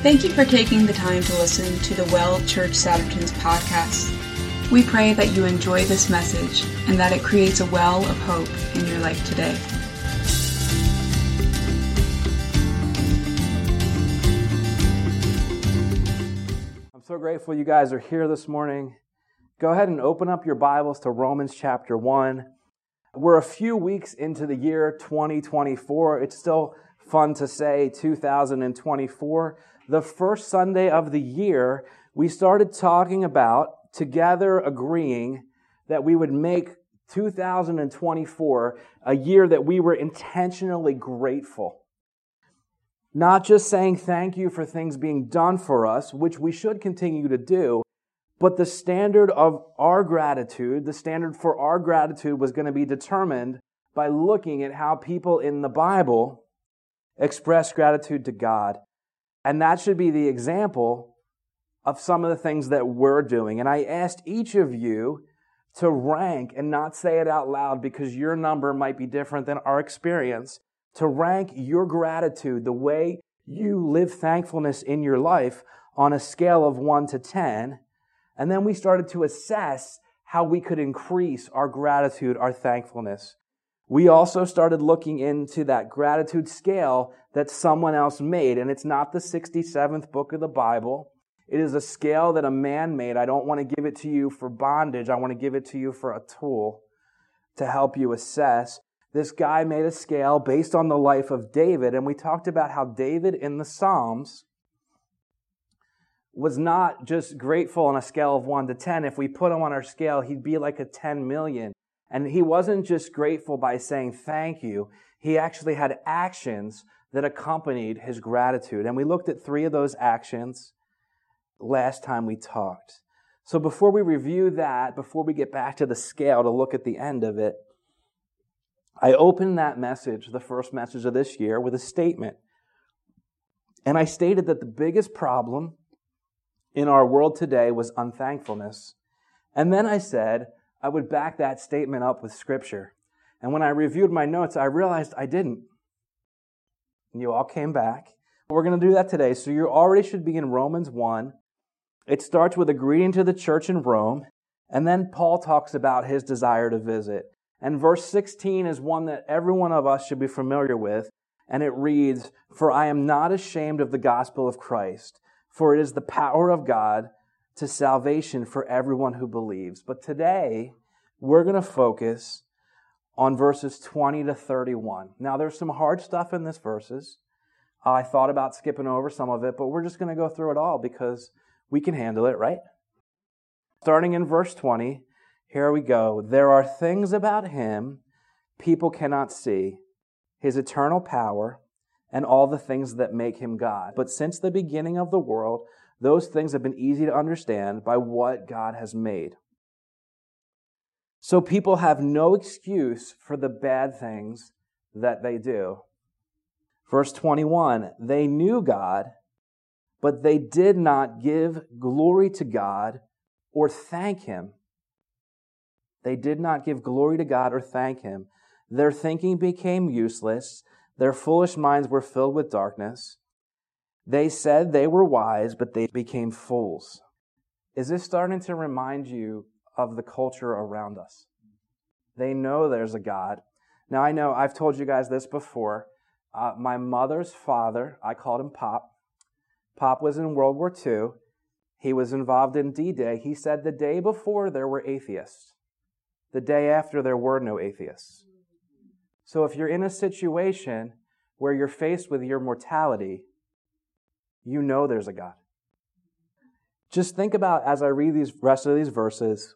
Thank you for taking the time to listen to the Well Church Souderton's podcast. We pray that you enjoy this message and that it creates a well of hope in your life today. I'm so grateful you guys are here this morning. Go ahead and open up your Bibles to Romans chapter 1. We're a few weeks into the year 2024. It's still fun to say 2024. The first Sunday of the year, we started talking about together agreeing that we would make 2024 a year that we were intentionally grateful. Not just saying thank you for things being done for us, which we should continue to do, but the standard of our gratitude, the standard for our gratitude was going to be determined by looking at how people in the Bible express gratitude to God. And that should be the example of some of the things that we're doing. And I asked each of you to rank and not say it out loud because your number might be different than our experience, to rank your gratitude, the way you live thankfulness in your life on a scale of 1 to 10 and then we started to assess how we could increase our gratitude, our thankfulness. We also started looking into that gratitude scale that someone else made. And it's not the 67th book of the Bible. It is a scale that a man made. I don't want to give it to you for bondage. I want to give it to you for a tool to help you assess. This guy made a scale based on the life of David. And we talked about how David in the Psalms was not just grateful on a scale of 1 to 10. If we put him on our scale, he'd be like a 10 million. And he wasn't just grateful by saying thank you. He actually had actions that accompanied his gratitude. And we looked at three of those actions last time we talked. So before we review that, before we get back to the scale to look at the end of it, I opened that message, the first message of this year, with a statement. And I stated that the biggest problem in our world today was unthankfulness. And then I said I would back that statement up with scripture. And when I reviewed my notes, I realized I didn't. And you all came back. We're going to do that today. So you already should be in Romans 1. It starts with a greeting to the church in Rome. And then Paul talks about his desire to visit. And verse 16 is one that every one of us should be familiar with. And it reads, For I am not ashamed of the gospel of Christ for it is the power of God to salvation for everyone who believes. But today, we're going to focus on verses 20 to 31. Now, there's some hard stuff in this verses. I thought about skipping over some of it, but we're just going to go through it all because we can handle it, right? Starting in verse 20, here we go. There are things about him people cannot see, his eternal power and all the things that make him God. But since the beginning of the world, those things have been easy to understand by what God has made. So people have no excuse for the bad things that they do. Verse 21 They knew God, but they did not give glory to God or thank Him. They did not give glory to God or thank Him. Their thinking became useless their foolish minds were filled with darkness. They said they were wise, but they became fools. Is this starting to remind you of the culture around us? They know there's a God. Now, I know I've told you guys this before. Uh, my mother's father, I called him Pop. Pop was in World War II. He was involved in D Day. He said the day before there were atheists, the day after there were no atheists. So if you're in a situation where you're faced with your mortality, you know there's a God. Just think about as I read these rest of these verses,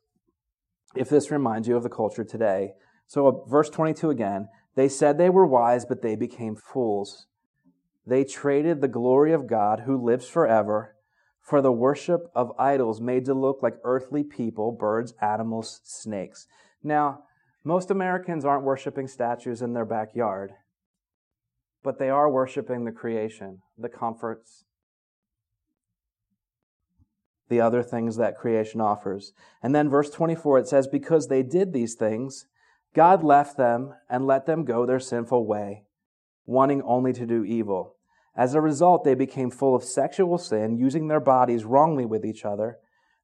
if this reminds you of the culture today. So, uh, verse 22 again, they said they were wise, but they became fools. They traded the glory of God, who lives forever, for the worship of idols made to look like earthly people, birds, animals, snakes. Now, most Americans aren't worshiping statues in their backyard, but they are worshiping the creation, the comforts, the other things that creation offers. And then verse 24, it says, Because they did these things, God left them and let them go their sinful way, wanting only to do evil. As a result, they became full of sexual sin, using their bodies wrongly with each other.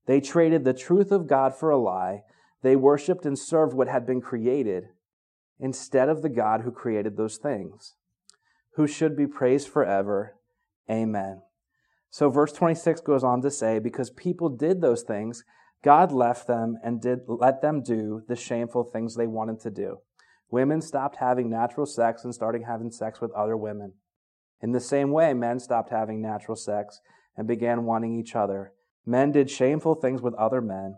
They traded the truth of God for a lie. They worshiped and served what had been created instead of the God who created those things, who should be praised forever. Amen. So verse 26 goes on to say, because people did those things, God left them and did let them do the shameful things they wanted to do. Women stopped having natural sex and started having sex with other women. In the same way, men stopped having natural sex and began wanting each other. Men did shameful things with other men,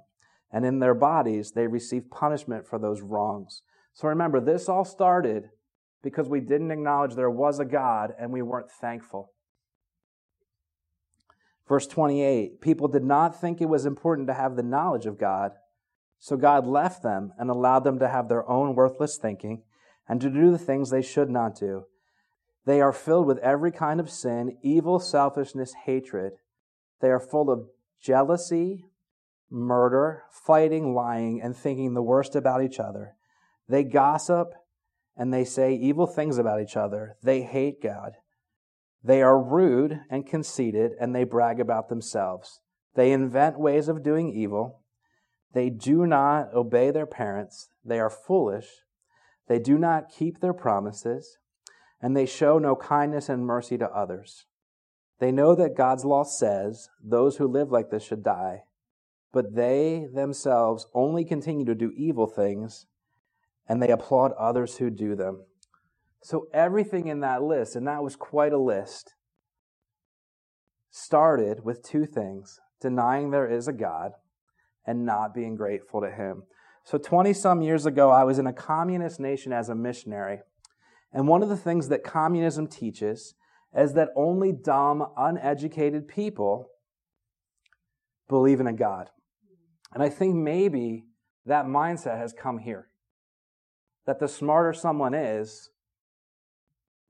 and in their bodies they received punishment for those wrongs. So remember, this all started because we didn't acknowledge there was a God and we weren't thankful. Verse 28 People did not think it was important to have the knowledge of God, so God left them and allowed them to have their own worthless thinking and to do the things they should not do. They are filled with every kind of sin, evil, selfishness, hatred. They are full of jealousy, murder, fighting, lying, and thinking the worst about each other. They gossip and they say evil things about each other. They hate God. They are rude and conceited, and they brag about themselves. They invent ways of doing evil. They do not obey their parents. They are foolish. They do not keep their promises, and they show no kindness and mercy to others. They know that God's law says those who live like this should die, but they themselves only continue to do evil things, and they applaud others who do them. So everything in that list, and that was quite a list, started with two things denying there is a God and not being grateful to Him. So 20 some years ago, I was in a communist nation as a missionary. And one of the things that communism teaches is that only dumb, uneducated people believe in a God. And I think maybe that mindset has come here. That the smarter someone is,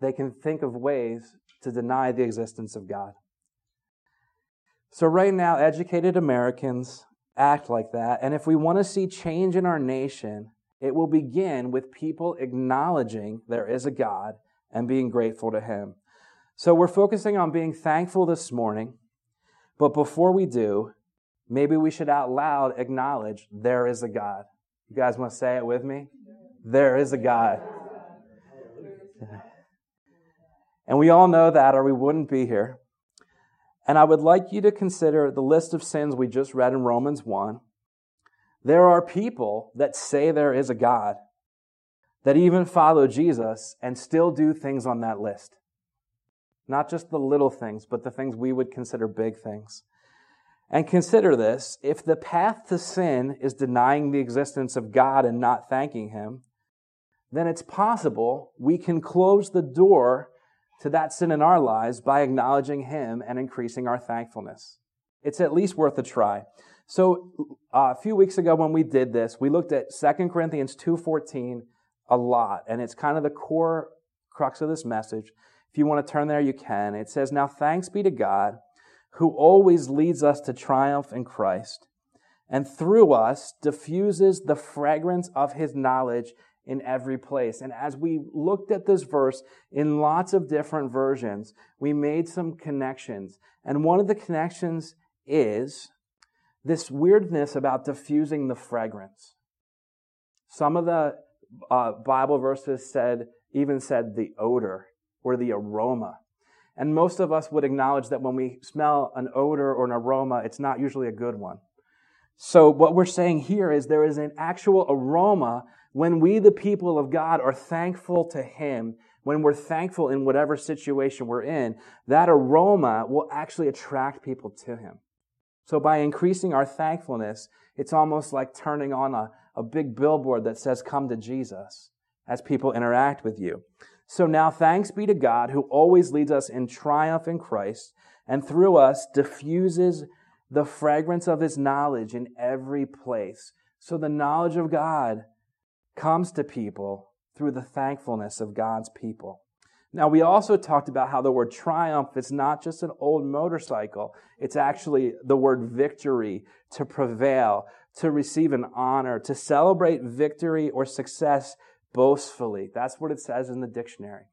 they can think of ways to deny the existence of God. So, right now, educated Americans act like that. And if we want to see change in our nation, it will begin with people acknowledging there is a God and being grateful to Him. So, we're focusing on being thankful this morning. But before we do, maybe we should out loud acknowledge there is a God. You guys want to say it with me? There is a God. And we all know that, or we wouldn't be here. And I would like you to consider the list of sins we just read in Romans 1. There are people that say there is a God, that even follow Jesus and still do things on that list. Not just the little things, but the things we would consider big things. And consider this if the path to sin is denying the existence of God and not thanking Him, then it's possible we can close the door to that sin in our lives by acknowledging Him and increasing our thankfulness. It's at least worth a try. So uh, a few weeks ago when we did this, we looked at 2 Corinthians 2.14 a lot, and it's kind of the core crux of this message. If you want to turn there, you can. It says, Now thanks be to God, who always leads us to triumph in Christ, and through us diffuses the fragrance of his knowledge in every place. And as we looked at this verse in lots of different versions, we made some connections. And one of the connections is this weirdness about diffusing the fragrance. Some of the uh, Bible verses said, even said the odor or the aroma. And most of us would acknowledge that when we smell an odor or an aroma, it's not usually a good one. So what we're saying here is there is an actual aroma when we, the people of God, are thankful to Him, when we're thankful in whatever situation we're in, that aroma will actually attract people to Him. So by increasing our thankfulness, it's almost like turning on a, a big billboard that says, Come to Jesus, as people interact with you. So now thanks be to God who always leads us in triumph in Christ and through us diffuses the fragrance of his knowledge in every place. So the knowledge of God comes to people through the thankfulness of God's people. Now, we also talked about how the word triumph is not just an old motorcycle. It's actually the word victory, to prevail, to receive an honor, to celebrate victory or success boastfully. That's what it says in the dictionary.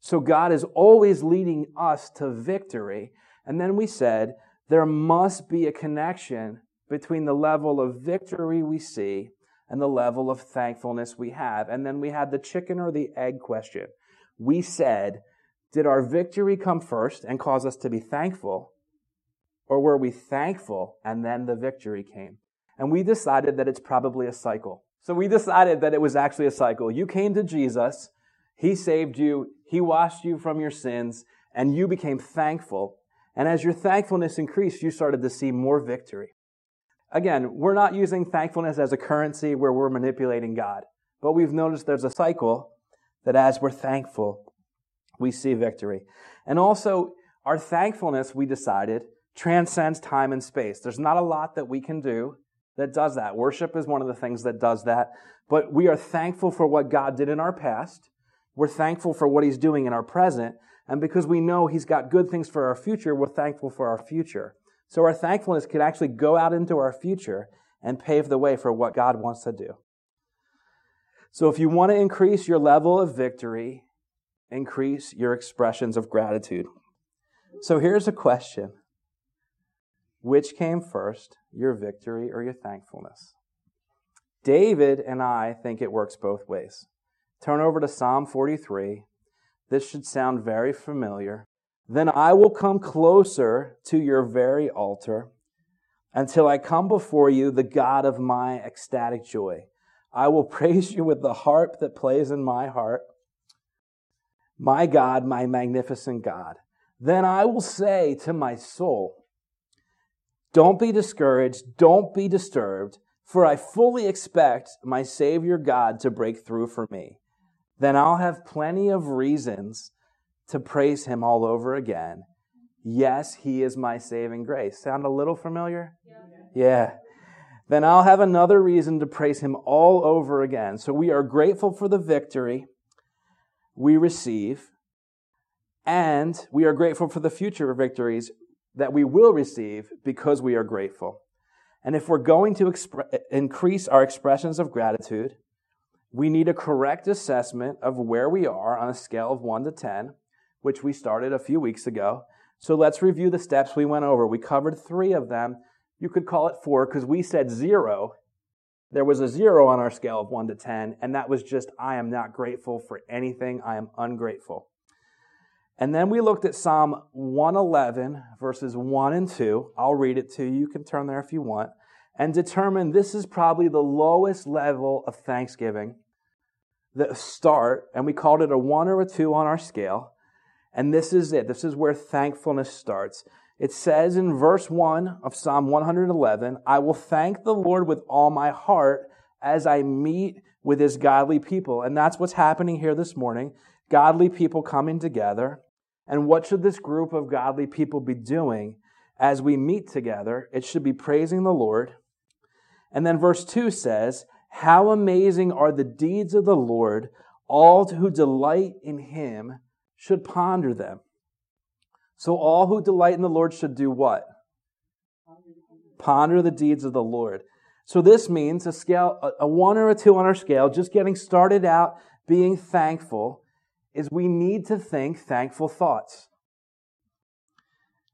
So God is always leading us to victory. And then we said there must be a connection between the level of victory we see and the level of thankfulness we have. And then we had the chicken or the egg question. We said, did our victory come first and cause us to be thankful? Or were we thankful and then the victory came? And we decided that it's probably a cycle. So we decided that it was actually a cycle. You came to Jesus, He saved you, He washed you from your sins, and you became thankful. And as your thankfulness increased, you started to see more victory. Again, we're not using thankfulness as a currency where we're manipulating God, but we've noticed there's a cycle that as we're thankful, we see victory. And also, our thankfulness, we decided, transcends time and space. There's not a lot that we can do that does that. Worship is one of the things that does that. But we are thankful for what God did in our past. We're thankful for what He's doing in our present. And because we know He's got good things for our future, we're thankful for our future. So our thankfulness could actually go out into our future and pave the way for what God wants to do. So if you want to increase your level of victory, increase your expressions of gratitude. So here's a question Which came first, your victory or your thankfulness? David and I think it works both ways. Turn over to Psalm 43. This should sound very familiar. Then I will come closer to your very altar until I come before you, the God of my ecstatic joy. I will praise you with the harp that plays in my heart my God, my magnificent God. Then I will say to my soul, Don't be discouraged, don't be disturbed, for I fully expect my Savior God to break through for me. Then I'll have plenty of reasons to praise Him all over again. Yes, He is my saving grace. Sound a little familiar? Yeah. yeah. Then I'll have another reason to praise Him all over again. So we are grateful for the victory we receive, and we are grateful for the future victories that we will receive because we are grateful. And if we're going to expre- increase our expressions of gratitude, we need a correct assessment of where we are on a scale of 1 to 10, which we started a few weeks ago. So let's review the steps we went over. We covered three of them. You could call it four because we said zero there was a zero on our scale of 1 to 10, and that was just, I am not grateful for anything. I am ungrateful. And then we looked at Psalm 111, verses 1 and 2. I'll read it to you. You can turn there if you want. And determine this is probably the lowest level of thanksgiving, the start, and we called it a 1 or a 2 on our scale. And this is it. This is where thankfulness starts. It says in verse 1 of Psalm 111, I will thank the Lord with all my heart as I meet with his godly people. And that's what's happening here this morning. Godly people coming together. And what should this group of godly people be doing as we meet together? It should be praising the Lord. And then verse 2 says, How amazing are the deeds of the Lord! All who delight in him should ponder them. So all who delight in the Lord should do what? Ponder the deeds of the Lord. So this means a scale, a one or a two on our scale, just getting started out being thankful, is we need to think thankful thoughts.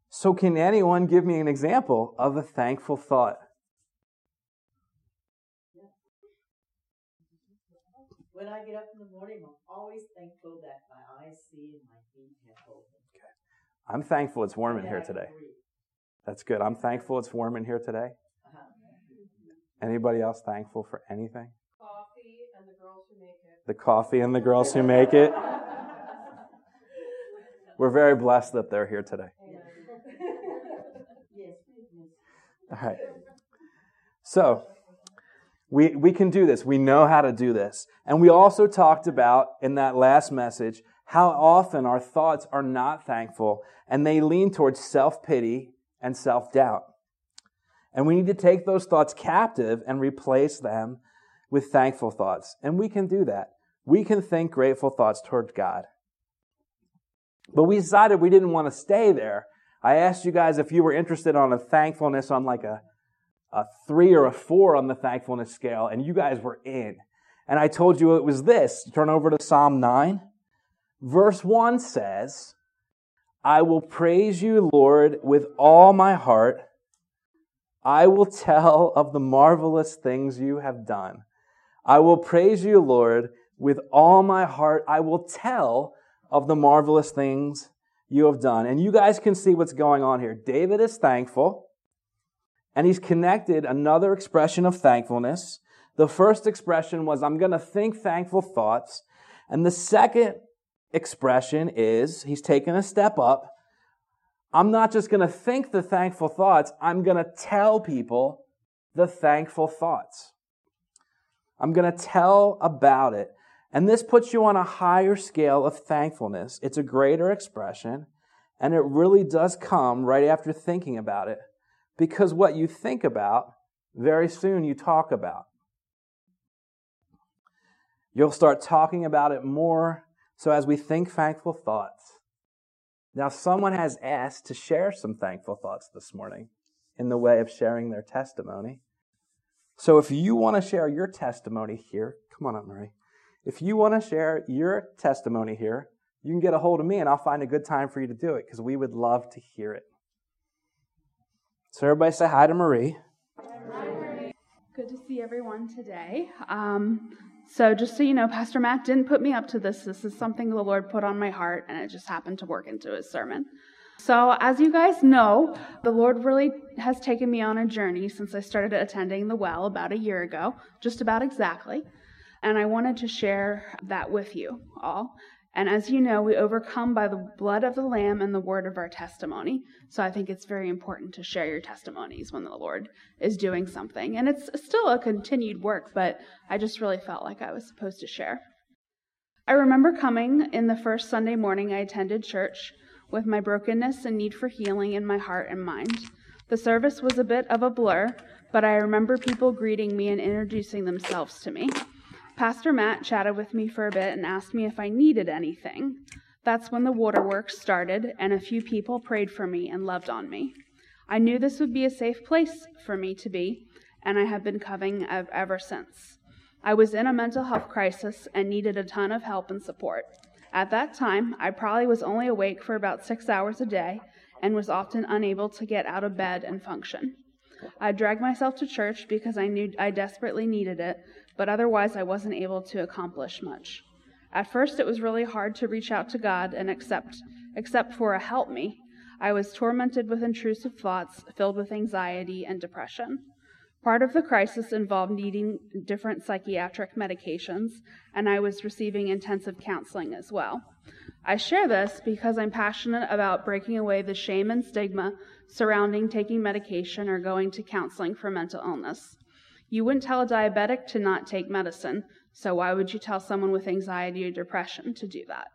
So can anyone give me an example of a thankful thought? When I get up in the morning, always thankful that my eyes see and my feet have hope. I'm thankful it's warm in here today. That's good. I'm thankful it's warm in here today. Uh-huh. Anybody else thankful for anything? Coffee and the girls who make it. The coffee and the girls who make it. We're very blessed that they're here today. All right. So, we, we can do this. We know how to do this. And we also talked about in that last message how often our thoughts are not thankful and they lean towards self pity and self doubt. And we need to take those thoughts captive and replace them with thankful thoughts. And we can do that. We can think grateful thoughts towards God. But we decided we didn't want to stay there. I asked you guys if you were interested on a thankfulness on like a, a three or a four on the thankfulness scale, and you guys were in. And I told you it was this. Turn over to Psalm 9 Verse 1 says, I will praise you, Lord, with all my heart. I will tell of the marvelous things you have done. I will praise you, Lord, with all my heart. I will tell of the marvelous things you have done. And you guys can see what's going on here. David is thankful, and he's connected another expression of thankfulness. The first expression was, I'm going to think thankful thoughts. And the second expression is, he's taken a step up. I'm not just going to think the thankful thoughts, I'm going to tell people the thankful thoughts. I'm going to tell about it. And this puts you on a higher scale of thankfulness. It's a greater expression, and it really does come right after thinking about it. Because what you think about, very soon you talk about. You'll start talking about it more. So as we think thankful thoughts, now someone has asked to share some thankful thoughts this morning in the way of sharing their testimony. So if you want to share your testimony here, come on up, Marie. If you want to share your testimony here, you can get a hold of me and I'll find a good time for you to do it because we would love to hear it. So, everybody say hi to Marie. Hi, Marie. Good to see everyone today. Um, so, just so you know, Pastor Matt didn't put me up to this. This is something the Lord put on my heart, and it just happened to work into his sermon. So, as you guys know, the Lord really has taken me on a journey since I started attending the well about a year ago, just about exactly and I wanted to share that with you all. And as you know, we overcome by the blood of the Lamb and the word of our testimony. So I think it's very important to share your testimonies when the Lord is doing something. And it's still a continued work, but I just really felt like I was supposed to share. I remember coming in the first Sunday morning I attended church with my brokenness and need for healing in my heart and mind. The service was a bit of a blur, but I remember people greeting me and introducing themselves to me. Pastor Matt chatted with me for a bit and asked me if I needed anything. That's when the waterworks started, and a few people prayed for me and loved on me. I knew this would be a safe place for me to be, and I have been coming ever since. I was in a mental health crisis and needed a ton of help and support. At that time, I probably was only awake for about six hours a day and was often unable to get out of bed and function. I dragged myself to church because I knew I desperately needed it, but otherwise I wasn't able to accomplish much. At first, it was really hard to reach out to God and accept, except for a help me. I was tormented with intrusive thoughts filled with anxiety and depression. Part of the crisis involved needing different psychiatric medications, and I was receiving intensive counseling as well. I share this because I'm passionate about breaking away the shame and stigma surrounding taking medication or going to counseling for mental illness. You wouldn't tell a diabetic to not take medicine, so why would you tell someone with anxiety or depression to do that?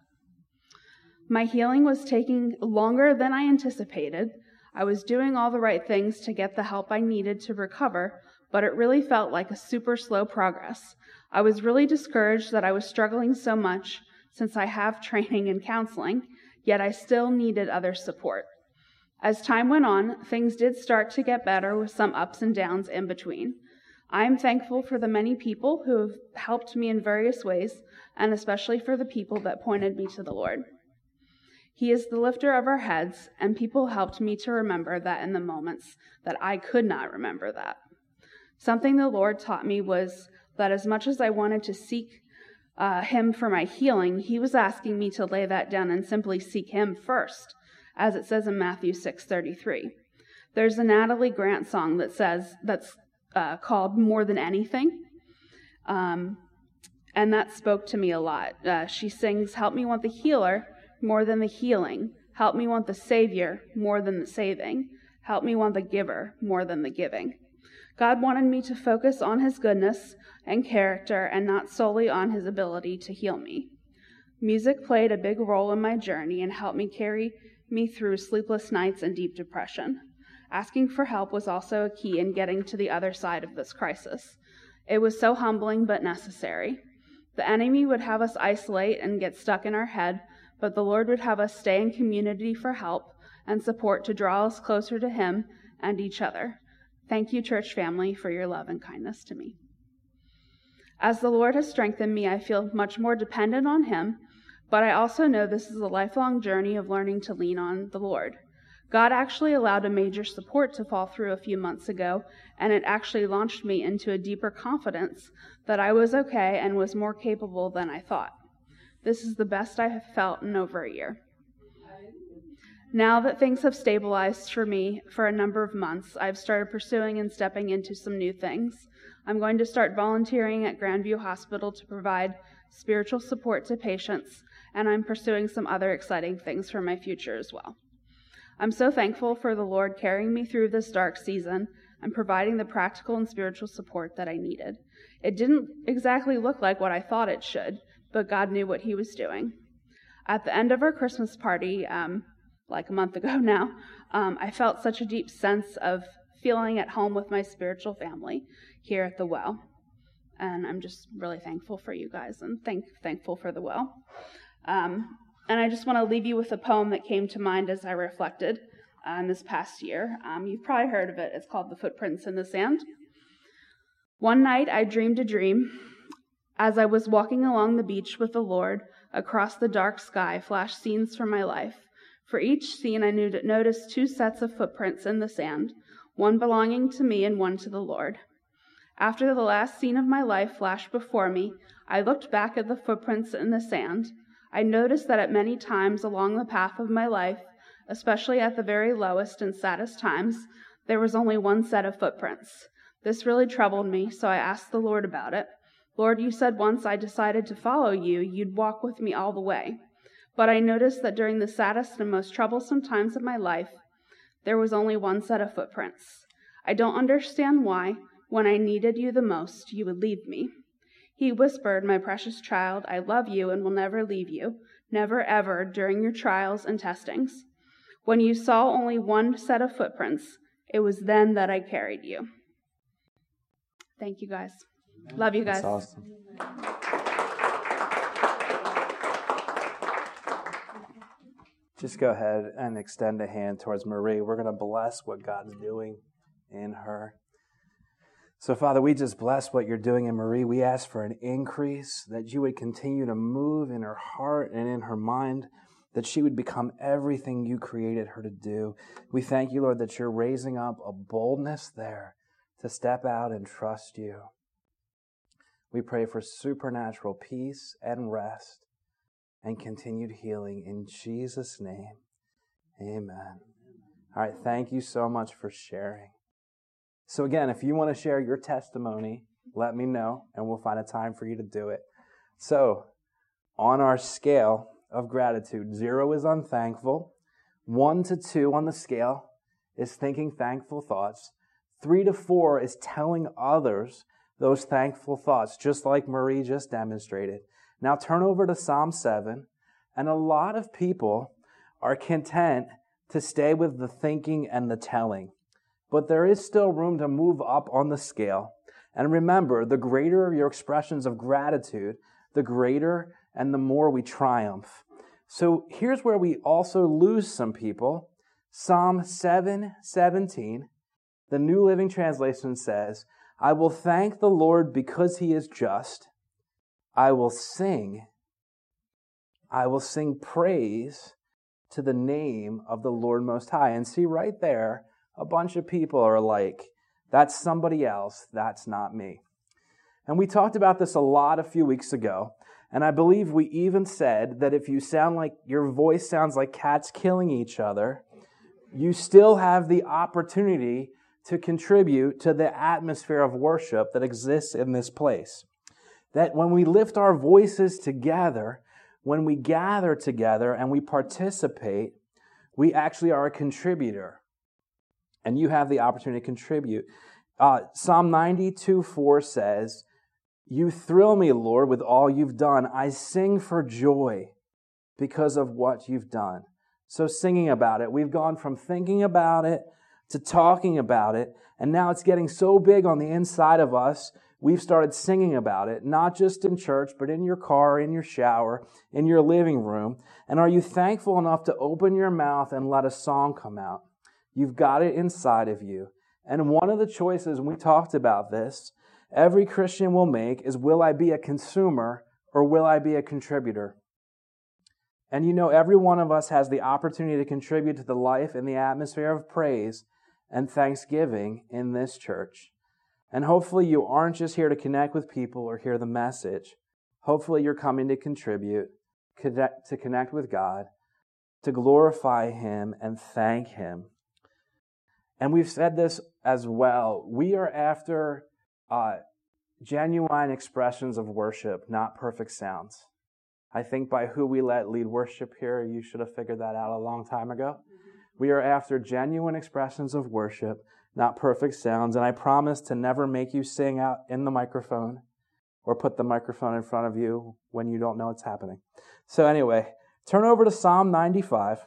My healing was taking longer than I anticipated. I was doing all the right things to get the help I needed to recover, but it really felt like a super slow progress. I was really discouraged that I was struggling so much since I have training in counseling, yet I still needed other support. As time went on, things did start to get better with some ups and downs in between. I am thankful for the many people who have helped me in various ways, and especially for the people that pointed me to the Lord. He is the lifter of our heads, and people helped me to remember that in the moments that I could not remember that. Something the Lord taught me was that as much as I wanted to seek uh, Him for my healing, He was asking me to lay that down and simply seek Him first, as it says in Matthew 6:33. There's a Natalie Grant song that says that's uh, called More Than Anything. Um, and that spoke to me a lot. Uh, she sings, Help me want the healer more than the healing. Help me want the Savior more than the saving. Help me want the giver more than the giving. God wanted me to focus on His goodness and character and not solely on His ability to heal me. Music played a big role in my journey and helped me carry me through sleepless nights and deep depression. Asking for help was also a key in getting to the other side of this crisis. It was so humbling but necessary. The enemy would have us isolate and get stuck in our head, but the Lord would have us stay in community for help and support to draw us closer to Him and each other. Thank you, church family, for your love and kindness to me. As the Lord has strengthened me, I feel much more dependent on Him, But I also know this is a lifelong journey of learning to lean on the Lord. God actually allowed a major support to fall through a few months ago, and it actually launched me into a deeper confidence that I was okay and was more capable than I thought. This is the best I have felt in over a year. Now that things have stabilized for me for a number of months, I've started pursuing and stepping into some new things. I'm going to start volunteering at Grandview Hospital to provide spiritual support to patients, and I'm pursuing some other exciting things for my future as well. I'm so thankful for the Lord carrying me through this dark season and providing the practical and spiritual support that I needed. It didn't exactly look like what I thought it should, but God knew what He was doing. At the end of our Christmas party, um, like a month ago now, um, I felt such a deep sense of feeling at home with my spiritual family here at the well. And I'm just really thankful for you guys and thank, thankful for the well. Um, and I just want to leave you with a poem that came to mind as I reflected on this past year. Um, you've probably heard of it. It's called The Footprints in the Sand. One night I dreamed a dream. As I was walking along the beach with the Lord, across the dark sky flashed scenes from my life. For each scene, I noticed two sets of footprints in the sand, one belonging to me and one to the Lord. After the last scene of my life flashed before me, I looked back at the footprints in the sand. I noticed that at many times along the path of my life, especially at the very lowest and saddest times, there was only one set of footprints. This really troubled me, so I asked the Lord about it. Lord, you said once I decided to follow you, you'd walk with me all the way. But I noticed that during the saddest and most troublesome times of my life, there was only one set of footprints. I don't understand why, when I needed you the most, you would leave me. He whispered, My precious child, I love you and will never leave you, never ever during your trials and testings. When you saw only one set of footprints, it was then that I carried you. Thank you guys. Love you guys. That's awesome. just go ahead and extend a hand towards Marie. We're going to bless what God's doing in her. So, Father, we just bless what you're doing in Marie. We ask for an increase, that you would continue to move in her heart and in her mind, that she would become everything you created her to do. We thank you, Lord, that you're raising up a boldness there to step out and trust you. We pray for supernatural peace and rest and continued healing in Jesus' name. Amen. All right, thank you so much for sharing. So, again, if you want to share your testimony, let me know and we'll find a time for you to do it. So, on our scale of gratitude, zero is unthankful, one to two on the scale is thinking thankful thoughts, three to four is telling others those thankful thoughts, just like Marie just demonstrated. Now turn over to Psalm 7, and a lot of people are content to stay with the thinking and the telling. But there is still room to move up on the scale. And remember, the greater your expressions of gratitude, the greater and the more we triumph. So here's where we also lose some people. Psalm 7 17, the New Living Translation says, I will thank the Lord because he is just I will sing, I will sing praise to the name of the Lord Most High. And see right there, a bunch of people are like, that's somebody else, that's not me. And we talked about this a lot a few weeks ago. And I believe we even said that if you sound like your voice sounds like cats killing each other, you still have the opportunity to contribute to the atmosphere of worship that exists in this place. That when we lift our voices together, when we gather together and we participate, we actually are a contributor. And you have the opportunity to contribute. Uh, Psalm 92 4 says, You thrill me, Lord, with all you've done. I sing for joy because of what you've done. So, singing about it, we've gone from thinking about it to talking about it, and now it's getting so big on the inside of us we've started singing about it, not just in church, but in your car, in your shower, in your living room. And are you thankful enough to open your mouth and let a song come out? You've got it inside of you. And one of the choices, we talked about this, every Christian will make is will I be a consumer or will I be a contributor? And you know, every one of us has the opportunity to contribute to the life and the atmosphere of praise and thanksgiving in this church. And hopefully, you aren't just here to connect with people or hear the message. Hopefully, you're coming to contribute, connect, to connect with God, to glorify Him and thank Him. And we've said this as well. We are after uh, genuine expressions of worship, not perfect sounds. I think by who we let lead worship here, you should have figured that out a long time ago. We are after genuine expressions of worship, not perfect sounds. And I promise to never make you sing out in the microphone or put the microphone in front of you when you don't know what's happening. So, anyway, turn over to Psalm 95.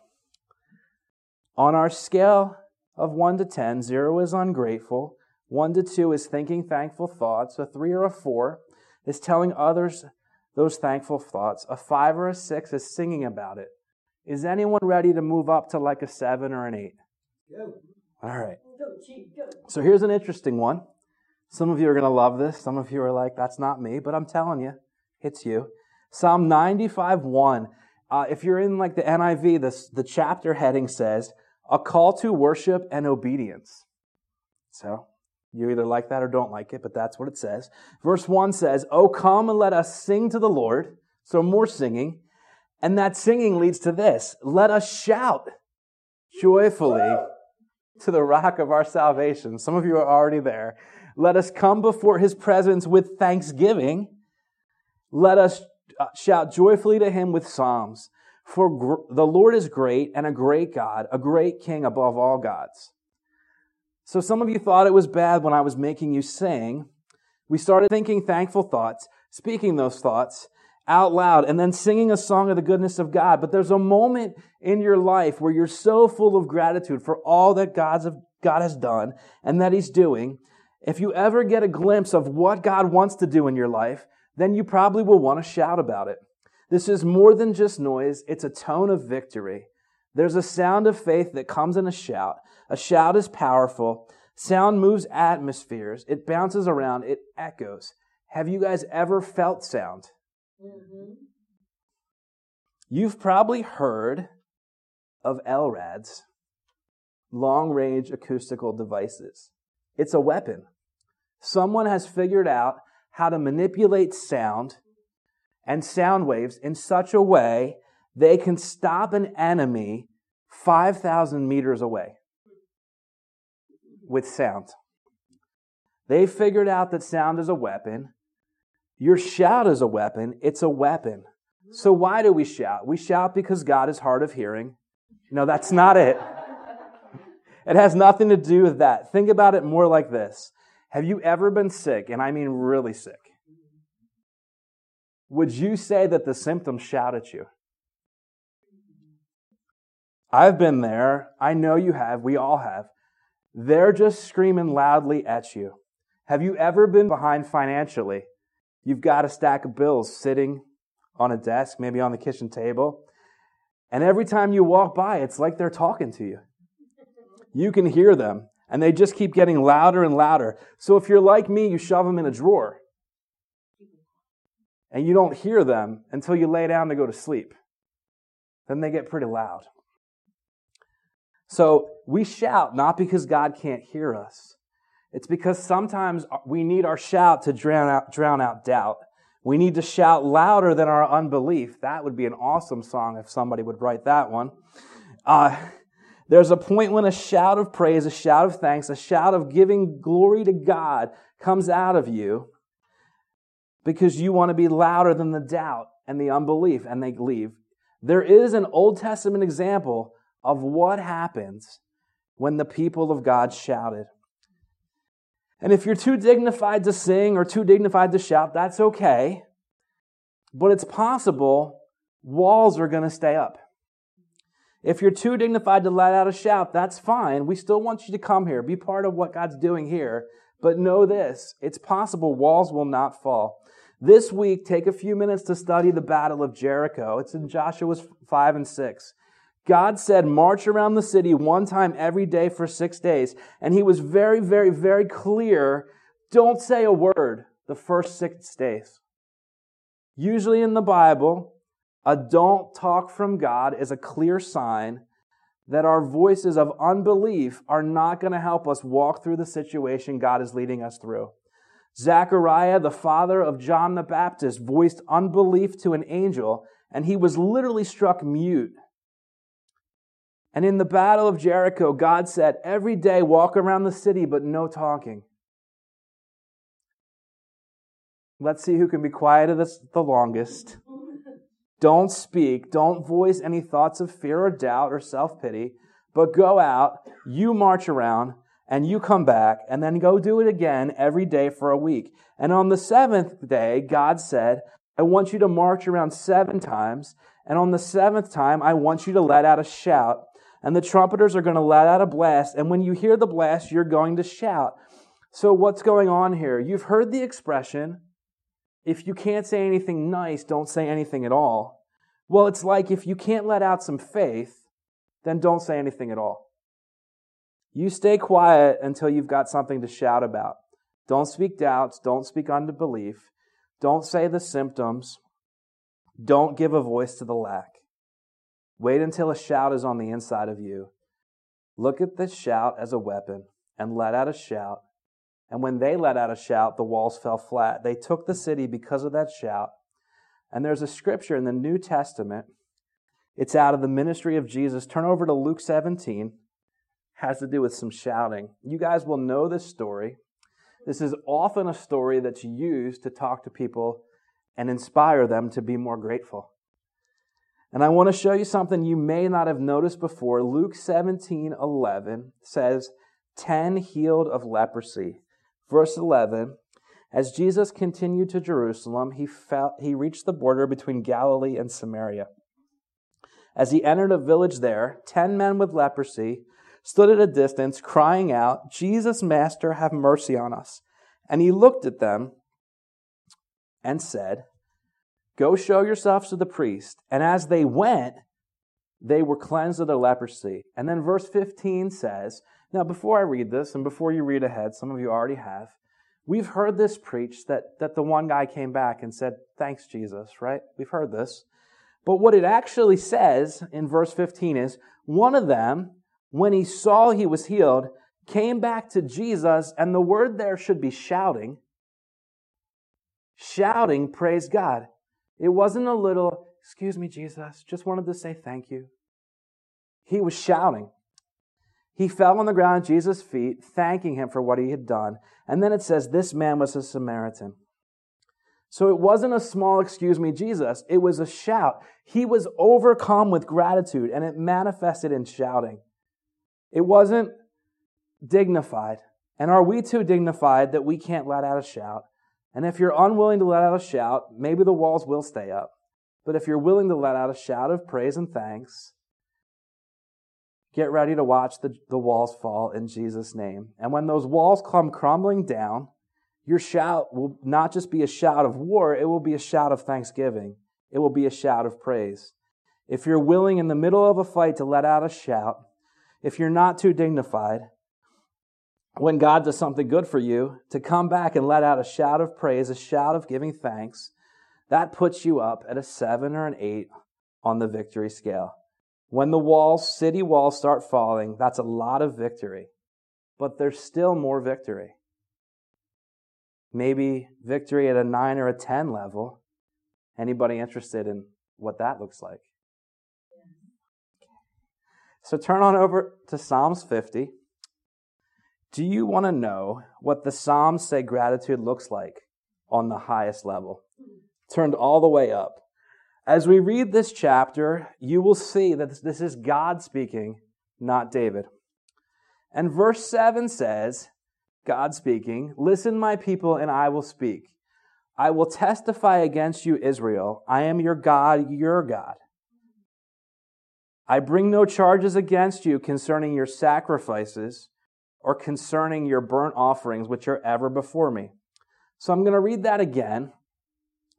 On our scale of 1 to 10, 0 is ungrateful, 1 to 2 is thinking thankful thoughts, a 3 or a 4 is telling others those thankful thoughts, a 5 or a 6 is singing about it. Is anyone ready to move up to like a 7 or an 8? Go. All right. So here's an interesting one. Some of you are going to love this. Some of you are like, that's not me, but I'm telling you, it's you. Psalm 95 1. Uh, if you're in like the NIV, this, the chapter heading says, a call to worship and obedience. So you either like that or don't like it, but that's what it says. Verse 1 says, Oh, come and let us sing to the Lord. So more singing. And that singing leads to this. Let us shout joyfully to the rock of our salvation. Some of you are already there. Let us come before his presence with thanksgiving. Let us uh, shout joyfully to him with psalms. For gr- the Lord is great and a great God, a great king above all gods. So some of you thought it was bad when I was making you sing. We started thinking thankful thoughts, speaking those thoughts out loud, and then singing a song of the goodness of God. But there's a moment in your life where you're so full of gratitude for all that God's, God has done and that He's doing. If you ever get a glimpse of what God wants to do in your life, then you probably will want to shout about it. This is more than just noise, it's a tone of victory. There's a sound of faith that comes in a shout. A shout is powerful. Sound moves atmospheres. It bounces around. It echoes. Have you guys ever felt sound? Mm-hmm. You've probably heard of LRADs, long range acoustical devices. It's a weapon. Someone has figured out how to manipulate sound and sound waves in such a way they can stop an enemy 5,000 meters away with sound. They figured out that sound is a weapon. Your shout is a weapon. It's a weapon. So why do we shout? We shout because God is hard of hearing. No, that's not it. It has nothing to do with that. Think about it more like this. Have you ever been sick, and I mean really sick? Would you say that the symptoms shout at you? I've been there. I know you have. We all have. They're just screaming loudly at you. Have you ever been behind financially? You've got a stack of bills sitting on a desk, maybe on the kitchen table. And every time you walk by, it's like they're talking to you. You can hear them, and they just keep getting louder and louder. So if you're like me, you shove them in a drawer. And you don't hear them until you lay down to go to sleep. Then they get pretty loud. So we shout not because God can't hear us. It's because sometimes we need our shout to drown out, drown out doubt. We need to shout louder than our unbelief. That would be an awesome song if somebody would write that one. Uh, there's a point when a shout of praise, a shout of thanks, a shout of giving glory to God comes out of you because you want to be louder than the doubt and the unbelief, and they leave. There is an Old Testament example of what happens when the people of God shouted. And if you're too dignified to sing or too dignified to shout, that's okay. But it's possible walls are going to stay up. If you're too dignified to let out a shout, that's fine. We still want you to come here, be part of what God's doing here. But know this it's possible walls will not fall. This week, take a few minutes to study the Battle of Jericho. It's in Joshua 5 and 6. God said, march around the city one time every day for six days. And he was very, very, very clear. Don't say a word the first six days. Usually in the Bible, A don't talk from God is a clear sign that our voices of unbelief are not going to help us walk through the situation God is leading us through. Zechariah, the father of John the Baptist, voiced unbelief to an angel, and he was literally struck mute. And in the battle of Jericho, God said, Every day walk around the city, but no talking. Let's see who can be quiet the longest. Don't speak. Don't voice any thoughts of fear or doubt or self pity, but go out, you march around, and you come back, and then go do it again every day for a week. And on the seventh day, God said, I want you to march around seven times, and on the seventh time, I want you to let out a shout. And the trumpeters are going to let out a blast, and when you hear the blast, you're going to shout. So, what's going on here? You've heard the expression, if you can't say anything nice, don't say anything at all. Well, it's like if you can't let out some faith, then don't say anything at all. You stay quiet until you've got something to shout about. Don't speak doubts. Don't speak unbelief. Don't say the symptoms. Don't give a voice to the lack. Wait until a shout is on the inside of you. Look at the shout as a weapon and let out a shout and when they let out a shout, the walls fell flat. They took the city because of that shout. And there's a scripture in the New Testament. It's out of the ministry of Jesus. Turn over to Luke 17. Has to do with some shouting. You guys will know this story. This is often a story that's used to talk to people and inspire them to be more grateful. And I want to show you something you may not have noticed before. Luke 17 11 says, 10 healed of leprosy. Verse 11 As Jesus continued to Jerusalem, he, felt, he reached the border between Galilee and Samaria. As he entered a village there, ten men with leprosy stood at a distance, crying out, Jesus, Master, have mercy on us. And he looked at them and said, Go show yourselves to the priest. And as they went, they were cleansed of their leprosy. And then verse 15 says, now, before I read this, and before you read ahead, some of you already have, we've heard this preached that, that the one guy came back and said, Thanks, Jesus, right? We've heard this. But what it actually says in verse 15 is one of them, when he saw he was healed, came back to Jesus, and the word there should be shouting. Shouting, praise God. It wasn't a little, excuse me, Jesus, just wanted to say thank you. He was shouting. He fell on the ground at Jesus' feet, thanking him for what he had done. And then it says, This man was a Samaritan. So it wasn't a small, excuse me, Jesus. It was a shout. He was overcome with gratitude, and it manifested in shouting. It wasn't dignified. And are we too dignified that we can't let out a shout? And if you're unwilling to let out a shout, maybe the walls will stay up. But if you're willing to let out a shout of praise and thanks, Get ready to watch the, the walls fall in Jesus' name. And when those walls come crumbling down, your shout will not just be a shout of war, it will be a shout of thanksgiving. It will be a shout of praise. If you're willing in the middle of a fight to let out a shout, if you're not too dignified, when God does something good for you, to come back and let out a shout of praise, a shout of giving thanks, that puts you up at a seven or an eight on the victory scale. When the walls, city walls start falling, that's a lot of victory. But there's still more victory. Maybe victory at a 9 or a 10 level. Anybody interested in what that looks like? So turn on over to Psalms 50. Do you want to know what the Psalms say gratitude looks like on the highest level? Turned all the way up. As we read this chapter, you will see that this is God speaking, not David. And verse 7 says, God speaking, Listen, my people, and I will speak. I will testify against you, Israel. I am your God, your God. I bring no charges against you concerning your sacrifices or concerning your burnt offerings, which are ever before me. So I'm going to read that again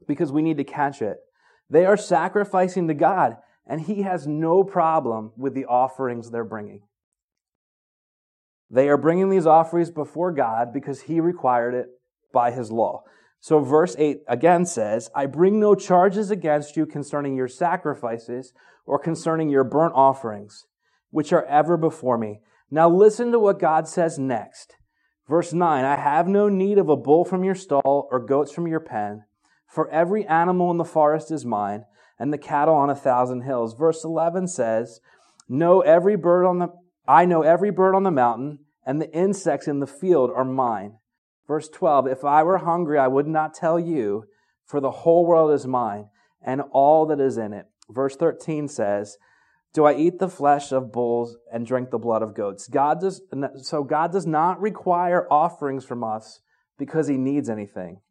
because we need to catch it. They are sacrificing to God, and He has no problem with the offerings they're bringing. They are bringing these offerings before God because He required it by His law. So verse 8 again says, I bring no charges against you concerning your sacrifices or concerning your burnt offerings, which are ever before me. Now listen to what God says next. Verse 9, I have no need of a bull from your stall or goats from your pen, for every animal in the forest is mine, and the cattle on a thousand hills. Verse 11 says, Know every bird on the, I know every bird on the mountain, and the insects in the field are mine. Verse 12, If I were hungry, I would not tell you, for the whole world is mine, and all that is in it. Verse 13 says, do I eat the flesh of bulls and drink the blood of goats? God does, so God does not require offerings from us because he needs anything.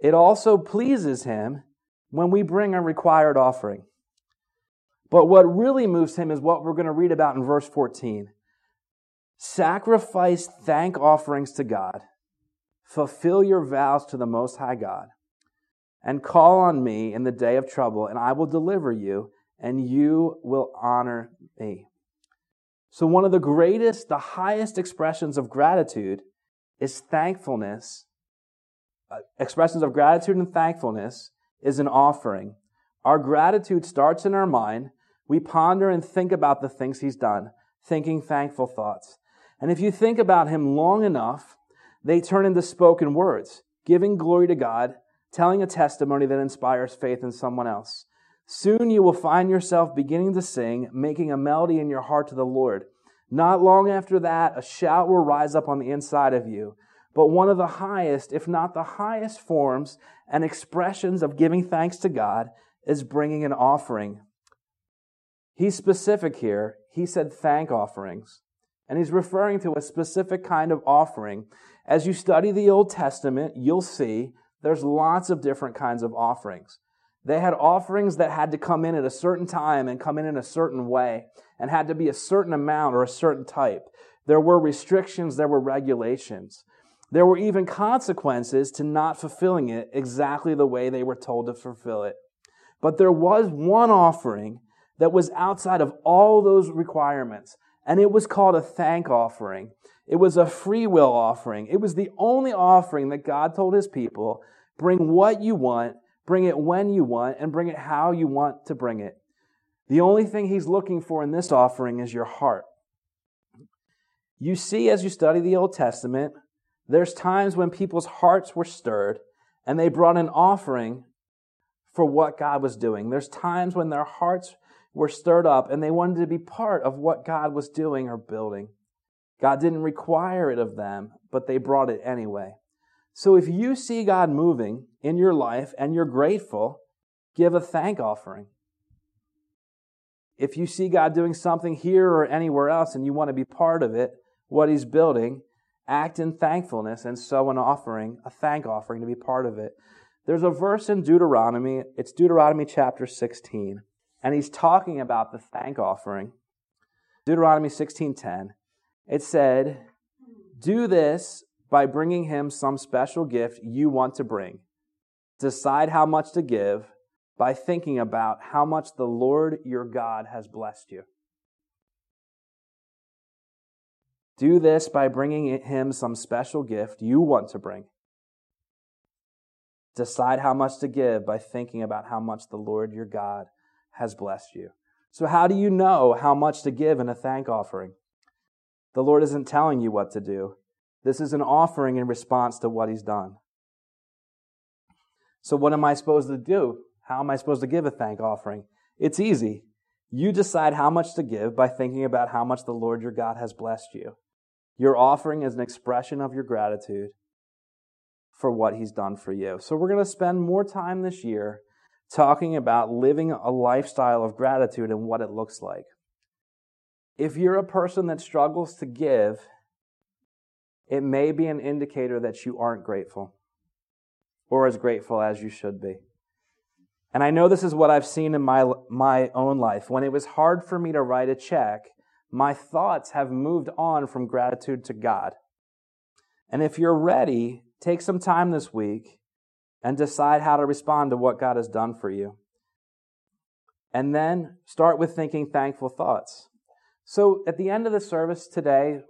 It also pleases him when we bring a required offering. But what really moves him is what we're going to read about in verse 14. Sacrifice thank offerings to God. Fulfill your vows to the Most High God. And call on me in the day of trouble, and I will deliver you and you will honor me. So, one of the greatest, the highest expressions of gratitude is thankfulness. Uh, expressions of gratitude and thankfulness is an offering. Our gratitude starts in our mind. We ponder and think about the things He's done, thinking thankful thoughts. And if you think about Him long enough, they turn into spoken words, giving glory to God, telling a testimony that inspires faith in someone else. Soon you will find yourself beginning to sing, making a melody in your heart to the Lord. Not long after that, a shout will rise up on the inside of you. But one of the highest, if not the highest forms and expressions of giving thanks to God is bringing an offering. He's specific here. He said thank offerings. And he's referring to a specific kind of offering. As you study the Old Testament, you'll see there's lots of different kinds of offerings. They had offerings that had to come in at a certain time and come in in a certain way and had to be a certain amount or a certain type. There were restrictions, there were regulations. There were even consequences to not fulfilling it exactly the way they were told to fulfill it. But there was one offering that was outside of all those requirements, and it was called a thank offering. It was a free will offering. It was the only offering that God told his people bring what you want Bring it when you want and bring it how you want to bring it. The only thing he's looking for in this offering is your heart. You see, as you study the Old Testament, there's times when people's hearts were stirred and they brought an offering for what God was doing. There's times when their hearts were stirred up and they wanted to be part of what God was doing or building. God didn't require it of them, but they brought it anyway. So if you see God moving in your life and you're grateful, give a thank offering. If you see God doing something here or anywhere else and you want to be part of it, what He's building, act in thankfulness and sow an offering, a thank offering to be part of it. There's a verse in Deuteronomy, it's Deuteronomy chapter 16, and he's talking about the thank offering. Deuteronomy 16:10. It said, "Do this by bringing him some special gift you want to bring. Decide how much to give by thinking about how much the Lord your God has blessed you. Do this by bringing him some special gift you want to bring. Decide how much to give by thinking about how much the Lord your God has blessed you. So, how do you know how much to give in a thank offering? The Lord isn't telling you what to do. This is an offering in response to what he's done. So, what am I supposed to do? How am I supposed to give a thank offering? It's easy. You decide how much to give by thinking about how much the Lord your God has blessed you. Your offering is an expression of your gratitude for what he's done for you. So, we're going to spend more time this year talking about living a lifestyle of gratitude and what it looks like. If you're a person that struggles to give, it may be an indicator that you aren't grateful or as grateful as you should be. And I know this is what I've seen in my, my own life. When it was hard for me to write a check, my thoughts have moved on from gratitude to God. And if you're ready, take some time this week and decide how to respond to what God has done for you. And then start with thinking thankful thoughts. So at the end of the service today,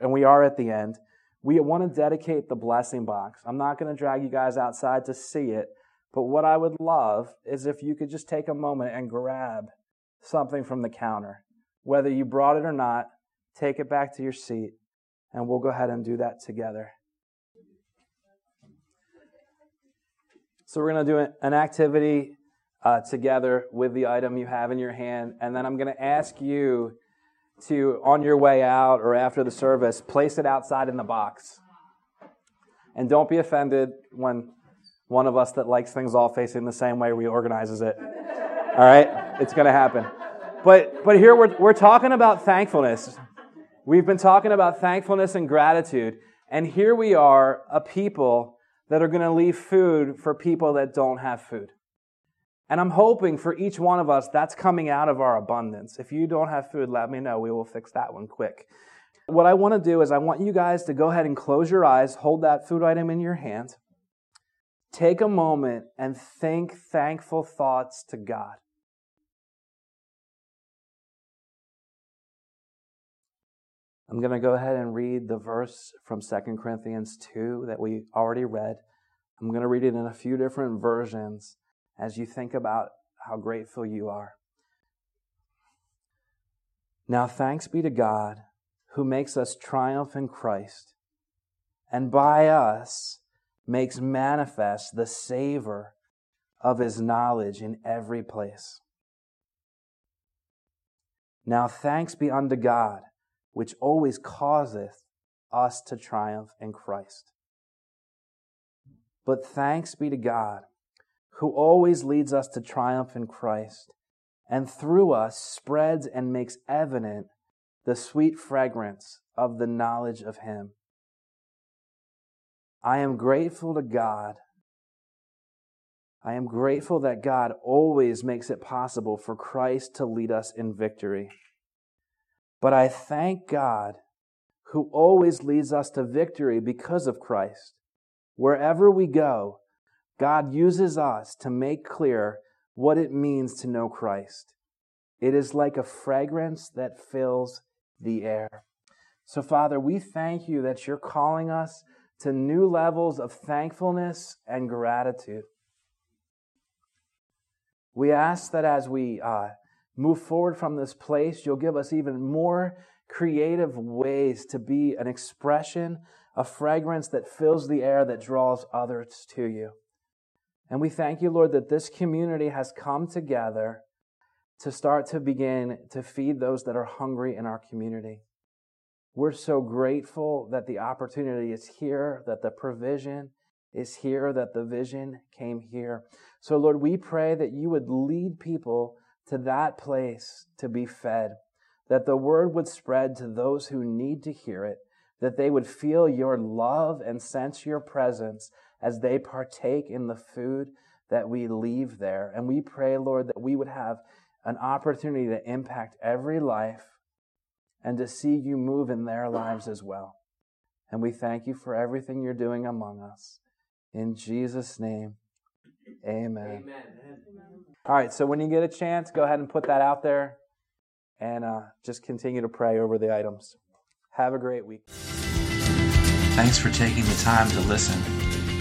and we are at the end, we want to dedicate the blessing box. I'm not going to drag you guys outside to see it, but what I would love is if you could just take a moment and grab something from the counter. Whether you brought it or not, take it back to your seat, and we'll go ahead and do that together. So, we're going to do an activity uh, together with the item you have in your hand, and then I'm going to ask you to, on your way out or after the service, place it outside in the box. And don't be offended when one of us that likes things all facing the same way reorganizes it. All right? It's going to happen. But, but here we're, we're talking about thankfulness. We've been talking about thankfulness and gratitude. And here we are, a people that are going to leave food for people that don't have food. And I'm hoping for each one of us that's coming out of our abundance. If you don't have food, let me know. We will fix that one quick. What I want to do is, I want you guys to go ahead and close your eyes, hold that food item in your hand, take a moment, and think thankful thoughts to God. I'm going to go ahead and read the verse from 2 Corinthians 2 that we already read. I'm going to read it in a few different versions as you think about how grateful you are. Now, thanks be to God who makes us triumph in Christ, and by us makes manifest the savor of his knowledge in every place. Now, thanks be unto God, which always causeth us to triumph in Christ. But thanks be to God who always leads us to triumph in Christ, and through us spreads and makes evident the sweet fragrance of the knowledge of Him. I am grateful to God. I am grateful that God always makes it possible for Christ to lead us in victory. But I thank God who always leads us to victory because of Christ. Wherever we go, God uses us to make clear what it means to know Christ. It is like a fragrance that fills the air. So, Father, we thank you that you're calling us to new levels of thankfulness and gratitude. We ask that as we uh, move forward from this place, you'll give us even more creative ways to be an expression, a fragrance that fills the air that draws others to you. And we thank you, Lord, that this community has come together to start to begin to feed those that are hungry in our community. We're so grateful that the opportunity is here, that the provision is here, that the vision came here. So, Lord, we pray that you would lead people to that place to be fed, that the word would spread to those who need to hear it, that they would feel your love and sense your presence as they partake in the food that we leave there. And we pray, Lord, that we would have an opportunity to impact every life and to see you move in their lives as well. And we thank you for everything you're doing among us. In Jesus' name, amen. amen. All right, so when you get a chance, go ahead and put that out there and uh, just continue to pray over the items. Have a great week. Thanks for taking the time to listen.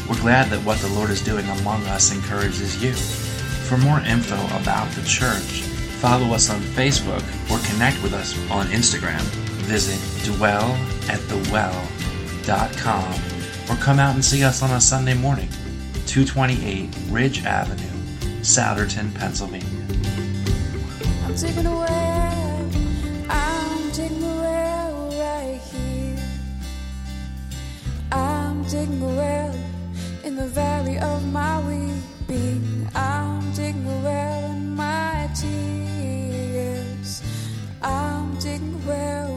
We're glad that what the Lord is doing among us encourages you. For more info about the church, follow us on Facebook or connect with us on Instagram. Visit dwellatthewell.com or come out and see us on a Sunday morning, 228 Ridge Avenue, Souderton, Pennsylvania. I'm taking I'm taking right here. I'm taking in the valley of my weeping. I'm taking in my tears. I'm taking.